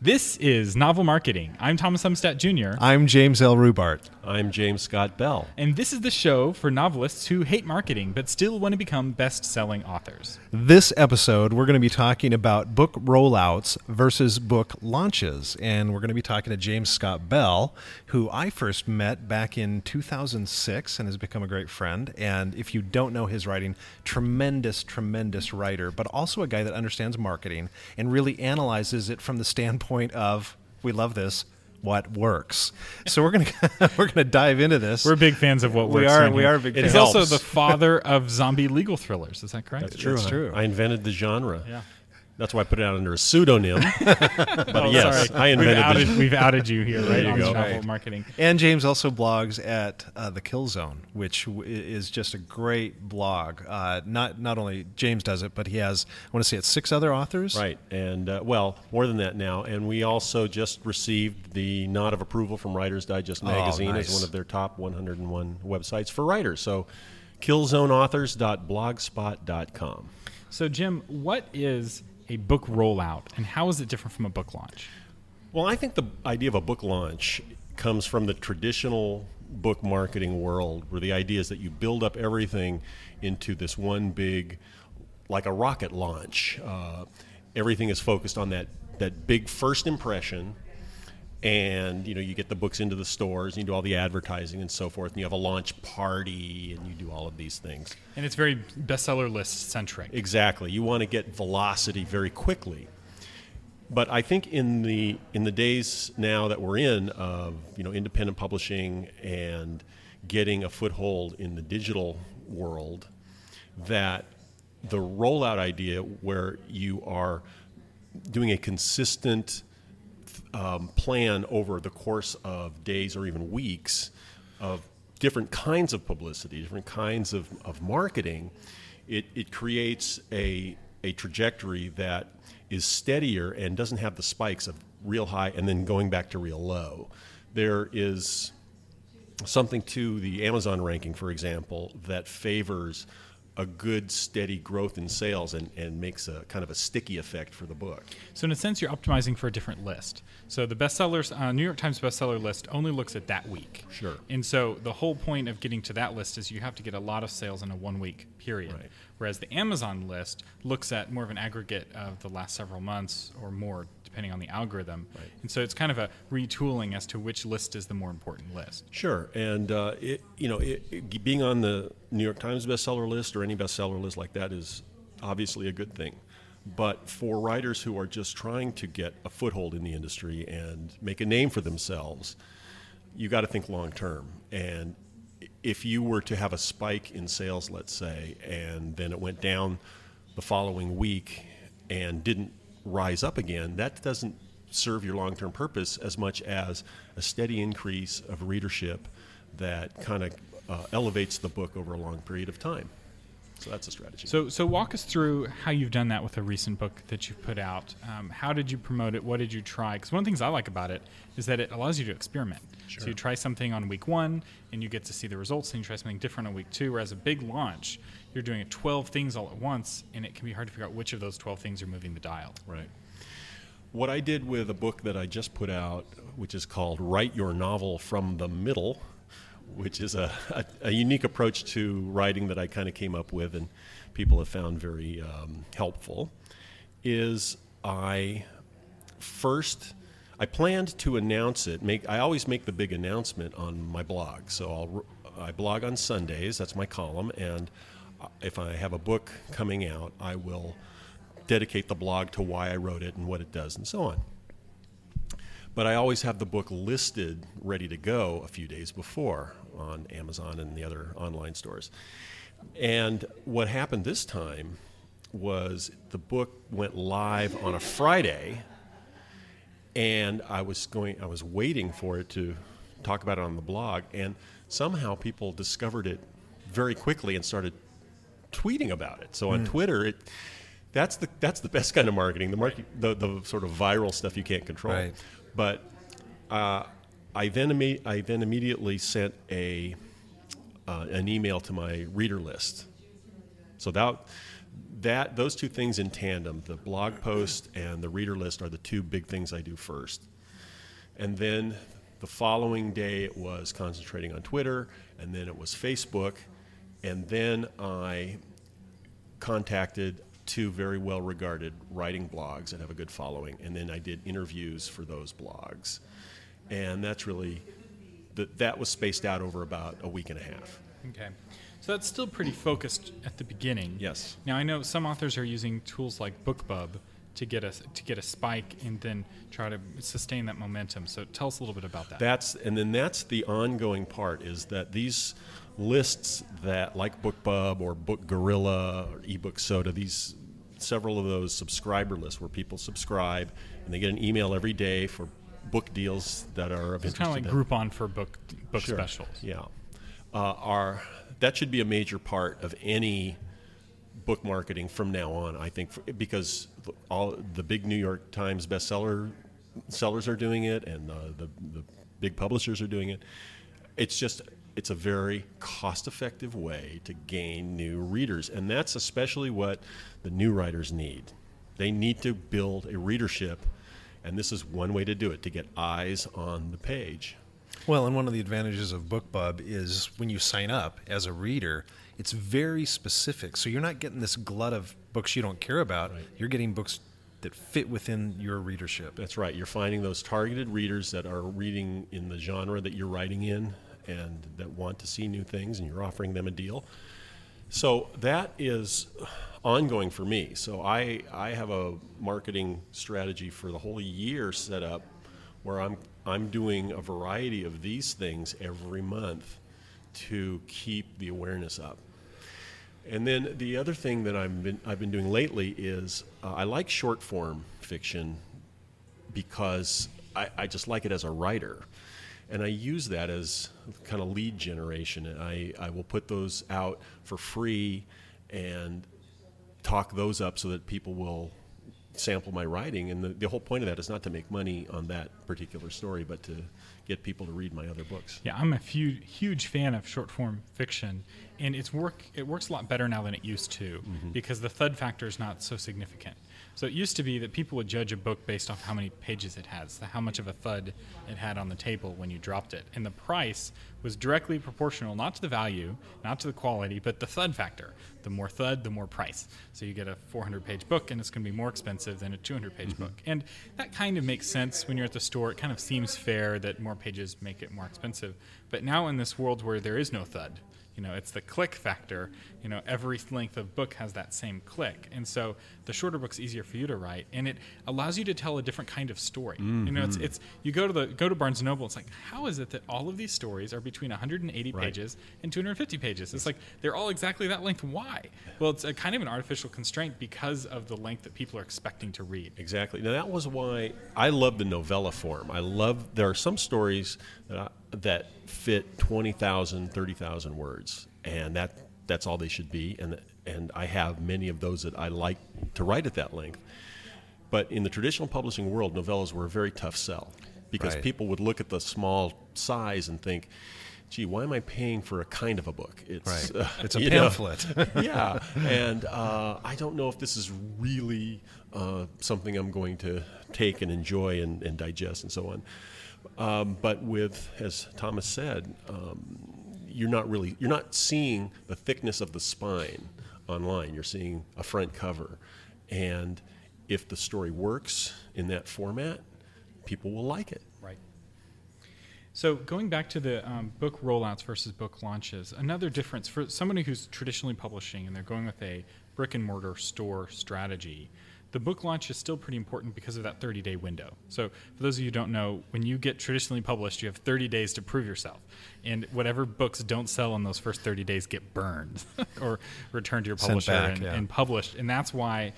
This is Novel Marketing. I'm Thomas Umstattd Jr. I'm James L. Rubart. I'm James Scott Bell. And this is the show for novelists who hate marketing but still want to become best selling authors. This episode, we're going to be talking about book rollouts versus book launches. And we're going to be talking to James Scott Bell, who I first met back in 2006 and has become a great friend. And if you don't know his writing, tremendous, tremendous writer, but also a guy that understands marketing and really analyzes it from the standpoint of we love this what works. So we're gonna we're gonna dive into this. We're big fans of what we works. are. around We here. are big. He's also the father of zombie legal thrillers. Is that correct? That's true. That's I- true. I invented the genre. Yeah. That's why I put it out under a pseudonym. but Oh, yes, sorry. I invented we've outed, we've outed you here, right? you on go. Novel Right. Marketing. And James also blogs at uh, the Kill Zone, which w- is just a great blog. Uh, not not only James does it, but he has I want to say it's six other authors. Right, and uh, well, more than that now. And we also just received the nod of approval from Writers Digest Oh, magazine nice. as one of their top 101 websites for writers. So, killzoneauthors.blogspot.com. So, Jim, what is a book rollout, and how is it different from a book launch? Well, I think the idea of a book launch comes from the traditional book marketing world, where the idea is that you build up everything into this one big, like a rocket launch. Uh, everything is focused on that that big first impression, and you know you get the books into the stores, and you do all the advertising and so forth, and you have a launch party, and you do all of these things. And it's very bestseller list centric. Exactly. You want to get velocity very quickly. But I think in the in the days now that we're in of you know independent publishing and getting a foothold in the digital world, that the rollout idea where you are doing a consistent um, plan over the course of days or even weeks of different kinds of publicity, different kinds of, of marketing, it, it creates a, a trajectory that is steadier and doesn't have the spikes of real high and then going back to real low. There is something to the Amazon ranking, for example, that favors a good steady growth in sales and, and makes a kind of a sticky effect for the book. So, in a sense, you're optimizing for a different list. So, the bestsellers, uh, New York Times bestseller list only looks at that week. Sure. And so, the whole point of getting to that list is you have to get a lot of sales in a one week period. Right. Whereas the Amazon list looks at more of an aggregate of the last several months or more, depending on the algorithm. Right. And so, it's kind of a retooling as to which list is the more important list. Sure, and uh, it, you know, it, it- being on the New York Times bestseller list or any bestseller list like that is obviously a good thing. But for writers who are just trying to get a foothold in the industry and make a name for themselves, you got to think long term. And if you were to have a spike in sales, let's say, and then it went down the following week and didn't rise up again, that doesn't serve your long term purpose as much as a steady increase of readership that kind of uh, elevates the book over a long period of time. So that's a strategy. So, so walk us through how you've done that with a recent book that you've put out. Um, how did you promote it? What did you try? Because one of the things I like about it is that it allows you to experiment. So you try something on week one, and you get to see the results, and you try something different on week two. Whereas a big launch, you're doing 12 things all at once, and it can be hard to figure out which of those 12 things are moving the dial. Right. What I did with a book that I just put out, which is called Write Your Novel from the Middle, which is a, a, a unique approach to writing that I kind of came up with and people have found very um, helpful, is I first I planned to announce it. Make I always make the big announcement on my blog. So I'll I blog on Sundays. That's my column, and uh, if I have a book coming out, I will dedicate the blog to why I wrote it and what it does and so on. But I always have the book listed, ready to go a few days before on Amazon and the other online stores. And what happened this time was the book went live on a Friday, and I was going, I was waiting for it to talk about it on the blog, and somehow people discovered it very quickly and started tweeting about it. So on hmm. Twitter, it that's the that's the best kind of marketing. The market, the, the sort of viral stuff you can't control. Right. But uh, I then imme- I then immediately sent a uh, an email to my reader list. So that that those two things in tandem, the blog post and the reader list, are the two big things I do first. And then the following day, it was concentrating on Twitter, and then it was Facebook, and then I contacted two very well regarded writing blogs that have a good following, and then I did interviews for those blogs. And that's really, that, that was spaced out over about a week and a half. Okay. So that's still pretty focused at the beginning. Yes. Now I know some authors are using tools like BookBub to get a to get a spike and then try to sustain that momentum. So tell us a little bit about that. That's and then that's the ongoing part is that these lists that like BookBub or Book Gorilla or eBook Soda, these several of those subscriber lists where people subscribe and they get an email every day for book deals that are of it's interest. kind of like. Groupon for book book Sure. specials. Yeah, uh, are that should be a major part of any book marketing from now on. I think for, because all the big New York Times bestseller sellers are doing it, and the the big publishers are doing it. It's just it's a very cost-effective way to gain new readers, and that's especially what the new writers need. They need to build a readership, and this is one way to do it: to get eyes on the page. Well, and one of the advantages of BookBub is when you sign up as a reader, it's very specific. So you're not getting this glut of books you don't care about. Right. You're getting books that fit within your readership. That's right. You're finding those targeted readers that are reading in the genre that you're writing in and that want to see new things, and you're offering them a deal. So that is ongoing for me. So I, I have a marketing strategy for the whole year set up where I'm, I'm doing a variety of these things every month to keep the awareness up. And then the other thing that I've been, I've been doing lately is uh, I like short form fiction because I, I just like it as a writer. And I use that as kind of lead generation. And I, I will put those out for free and talk those up so that people will sample my writing. And the, the whole point of that is not to make money on that particular story, but to get people to read my other books. Yeah, I'm a huge huge fan of short form fiction, and it's work. It works a lot better now than it used to mm-hmm. because the thud factor is not so significant. So it used to be that people would judge a book based off how many pages it has, how much of a thud it had on the table when you dropped it, and the price was directly proportional not to the value, not to the quality, but the thud factor. The more thud, the more price. So you get a 400 page book, and it's going to be more expensive than a 200 page mm-hmm. book, and that kind of makes sense when you're at the store. It kind of seems fair that more pages make it more expensive. But now in this world where there is no thud, you know, it's the click factor. You know, every length of book has that same click, and so the shorter book's easier for you to write, and it allows you to tell a different kind of story. You know, it's mm-hmm. it's you go to the go to Barnes and Noble. It's like, how is it that all of these stories are between 180 Right. pages and 250 pages? It's like they're all exactly that length. Why? Well, it's a kind of an artificial constraint because of the length that people are expecting to read. Exactly. Now that was why I love the novella form. I love there are some stories that I, that fit 20,000, 30,000 words and that that's all they should be and and I have many of those that I like to write at that length. But in the traditional publishing world, novellas were a very tough sell because Right. people would look at the small size and think, "Gee, why am I paying for a kind of a book?" It's Right. uh, It's a pamphlet. yeah, and uh, I don't know if this is really uh, something I'm going to take and enjoy and, and digest and so on. Um, but with, as Thomas said, um, you're not really you're not seeing the thickness of the spine online. You're seeing a front cover, and if the story works in that format, people will like it. Right. So going back to the um, book rollouts versus book launches, another difference for somebody who's traditionally publishing and they're going with a brick and mortar store strategy, the book launch is still pretty important because of that 30 day window. So for those of you who don't know, when you get traditionally published, you have 30 days to prove yourself. And whatever books don't sell in those first 30 days get burned or returned to your publisher back, and, yeah. and published. And that's why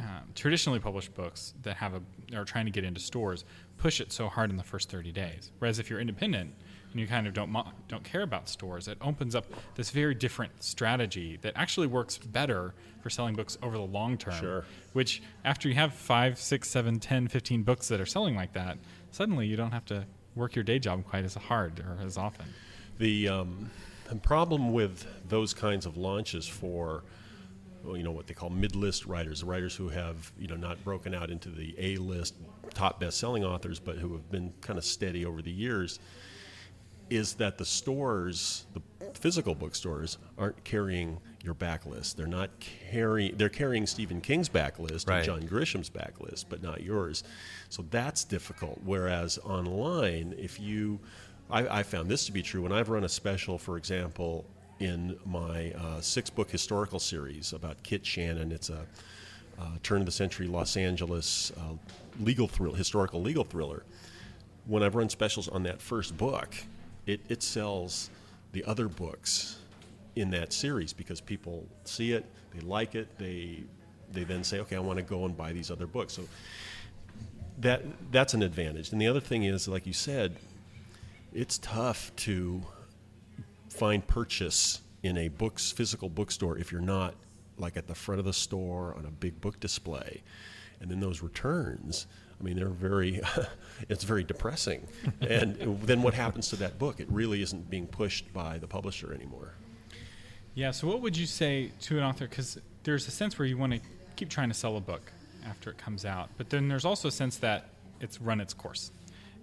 um, traditionally published books that have a are trying to get into stores push it so hard in the first 30 days. Whereas if you're independent and you kind of don't mo- don't care about stores, it opens up this very different strategy that actually works better for selling books over the long term. Sure. Which after you have five, six, seven, ten, fifteen books that are selling like that, suddenly you don't have to work your day job quite as hard or as often. The, um, the problem with those kinds of launches for well, you know what they call mid-list writers, writers who have you know not broken out into the A-list top best-selling authors, but who have been kind of steady over the years, is that the stores, the physical bookstores, aren't carrying your backlist. They're not carrying. They're carrying Stephen King's backlist Right. and John Grisham's backlist, but not yours. So that's difficult. Whereas online, if you, I, I found this to be true when I've run a special, for example, in my uh, six-book historical series about Kit Shannon. It's a uh, turn of the century Los Angeles uh, legal thrill, historical legal thriller. When I've run specials on that first book, it, it sells the other books in that series because people see it, they like it, they they then say, okay, I want to go and buy these other books. So that that's an advantage. And the other thing is, like you said, it's tough to find purchase in a books physical bookstore if you're not like at the front of the store on a big book display and then those returns i mean they're very it's very depressing and then what happens to that book it really isn't being pushed by the publisher anymore Yeah. So, what would you say to an author? Because there's a sense where you want to keep trying to sell a book after it comes out, but then there's also a sense that it's run its course.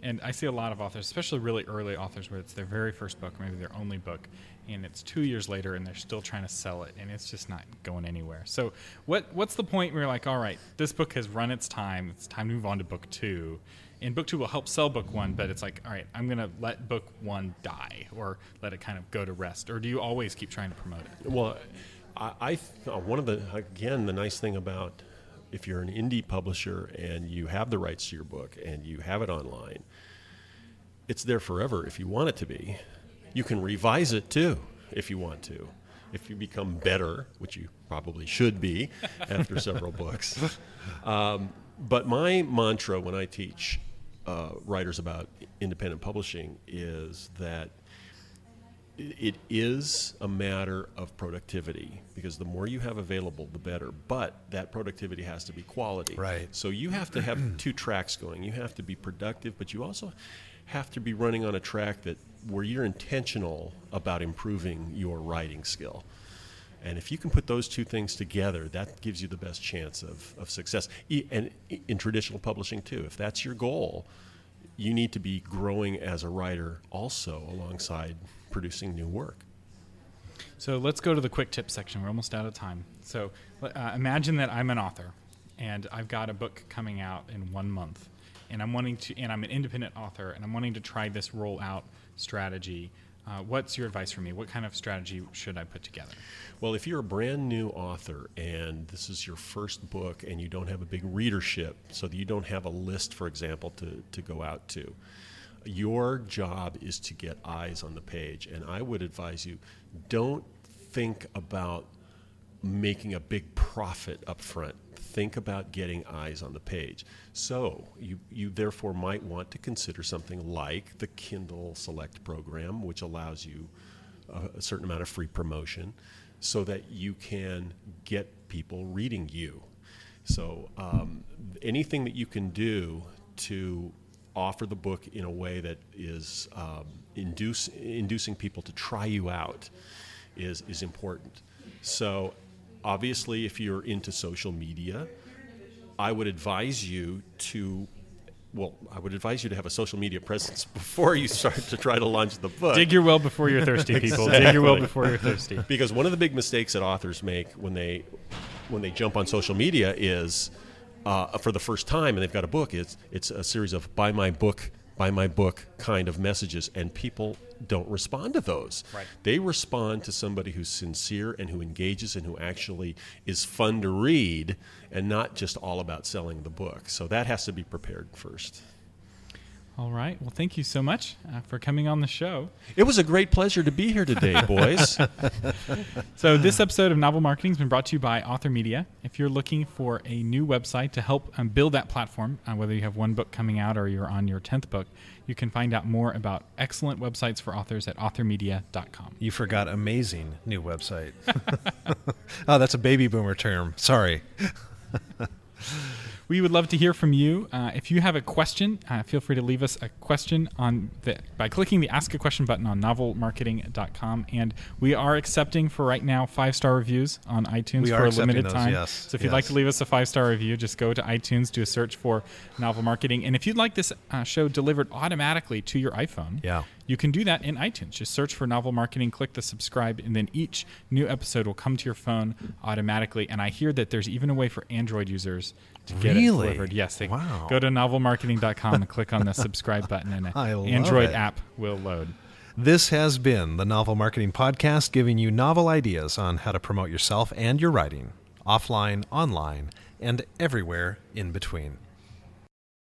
And I see a lot of authors, especially really early authors, where it's their very first book, maybe their only book, and it's two years later, and they're still trying to sell it, and it's just not going anywhere. So, what what's the point where you're like, all right, this book has run its time. It's time to move on to book two, and book two will help sell book one, but it's like, all right, I'm going to let book one die, or let it kind of go to rest, or do you always keep trying to promote it? Well, I, I th- uh, one of the again the nice thing about if you're an indie publisher and you have the rights to your book and you have it online, it's there forever if you want it to be. You can revise it too if you want to. If you become better, which you probably should be after several books. Um, but my mantra when I teach uh, writers about independent publishing is that it is a matter of productivity because the more you have available, the better. But that productivity has to be quality. Right. So you have to have two tracks going. You have to be productive, but you also have to be running on a track that where you're intentional about improving your writing skill. And if you can put those two things together, that gives you the best chance of, of success. And in traditional publishing, too, if that's your goal, you need to be growing as a writer also alongside producing new work. So let's go to the quick tip section. We're almost out of time. So uh, imagine that I'm an author, and I've got a book coming out in one month, and I'm wanting to, and I'm an independent author, and I'm wanting to try this rollout strategy. Uh, what's your advice for me? What kind of strategy should I put together? Well, if you're a brand new author and this is your first book and you don't have a big readership, so that you don't have a list, for example, to, to go out to, your job is to get eyes on the page. And I would advise you don't think about making a big profit up front. Think about getting eyes on the page. So, you, you therefore might want to consider something like the Kindle Select program, which allows you a, a certain amount of free promotion so that you can get people reading you. So, um, anything that you can do to offer the book in a way that is um, induce, inducing people to try you out is, is important. So, obviously, if you're into social media, I would advise you to. Well, I would advise you to have a social media presence before you start to try to launch the book. Dig your well before you're thirsty, people. Dig your well before you're thirsty. because one of the big mistakes that authors make when they when they jump on social media is uh, for the first time and they've got a book it's it's a series of buy my book buy my book kind of messages and people don't respond to those Right. they respond to somebody who's sincere and who engages and who actually is fun to read and not just all about selling the book so that has to be prepared first All right. Well, thank you so much uh, for coming on the show. it was a great pleasure to be here today boys So, this episode of Novel Marketing has been brought to you by Author Media. If you're looking for a new website to help um, build that platform, uh, whether you have one book coming out or you're on your 10th book, you can find out more about excellent websites for authors at authormedia.com. You forgot amazing new website. oh, that's a baby boomer term. Sorry. we would love to hear from you. Uh, if you have a question, uh, feel free to leave us a question on the by clicking the Ask a Question button on novelmarketing.com. And we are accepting for right now five star reviews on iTunes We for a limited those, time. yes, So if you'd like to leave us a five star review, just go to iTunes, do a search for Novel Marketing, and if you'd like this uh, show delivered automatically to your iPhone, Yeah. you can do that in iTunes. Just search for Novel Marketing, click the subscribe, and then each new episode will come to your phone automatically. And I hear that there's even a way for Android users to get Really? it delivered. Yes, they Wow. go to novelmarketing.com and click on the subscribe button, and an Android it. app will load. This has been the Novel Marketing Podcast, giving you novel ideas on how to promote yourself and your writing offline, online, and everywhere in between.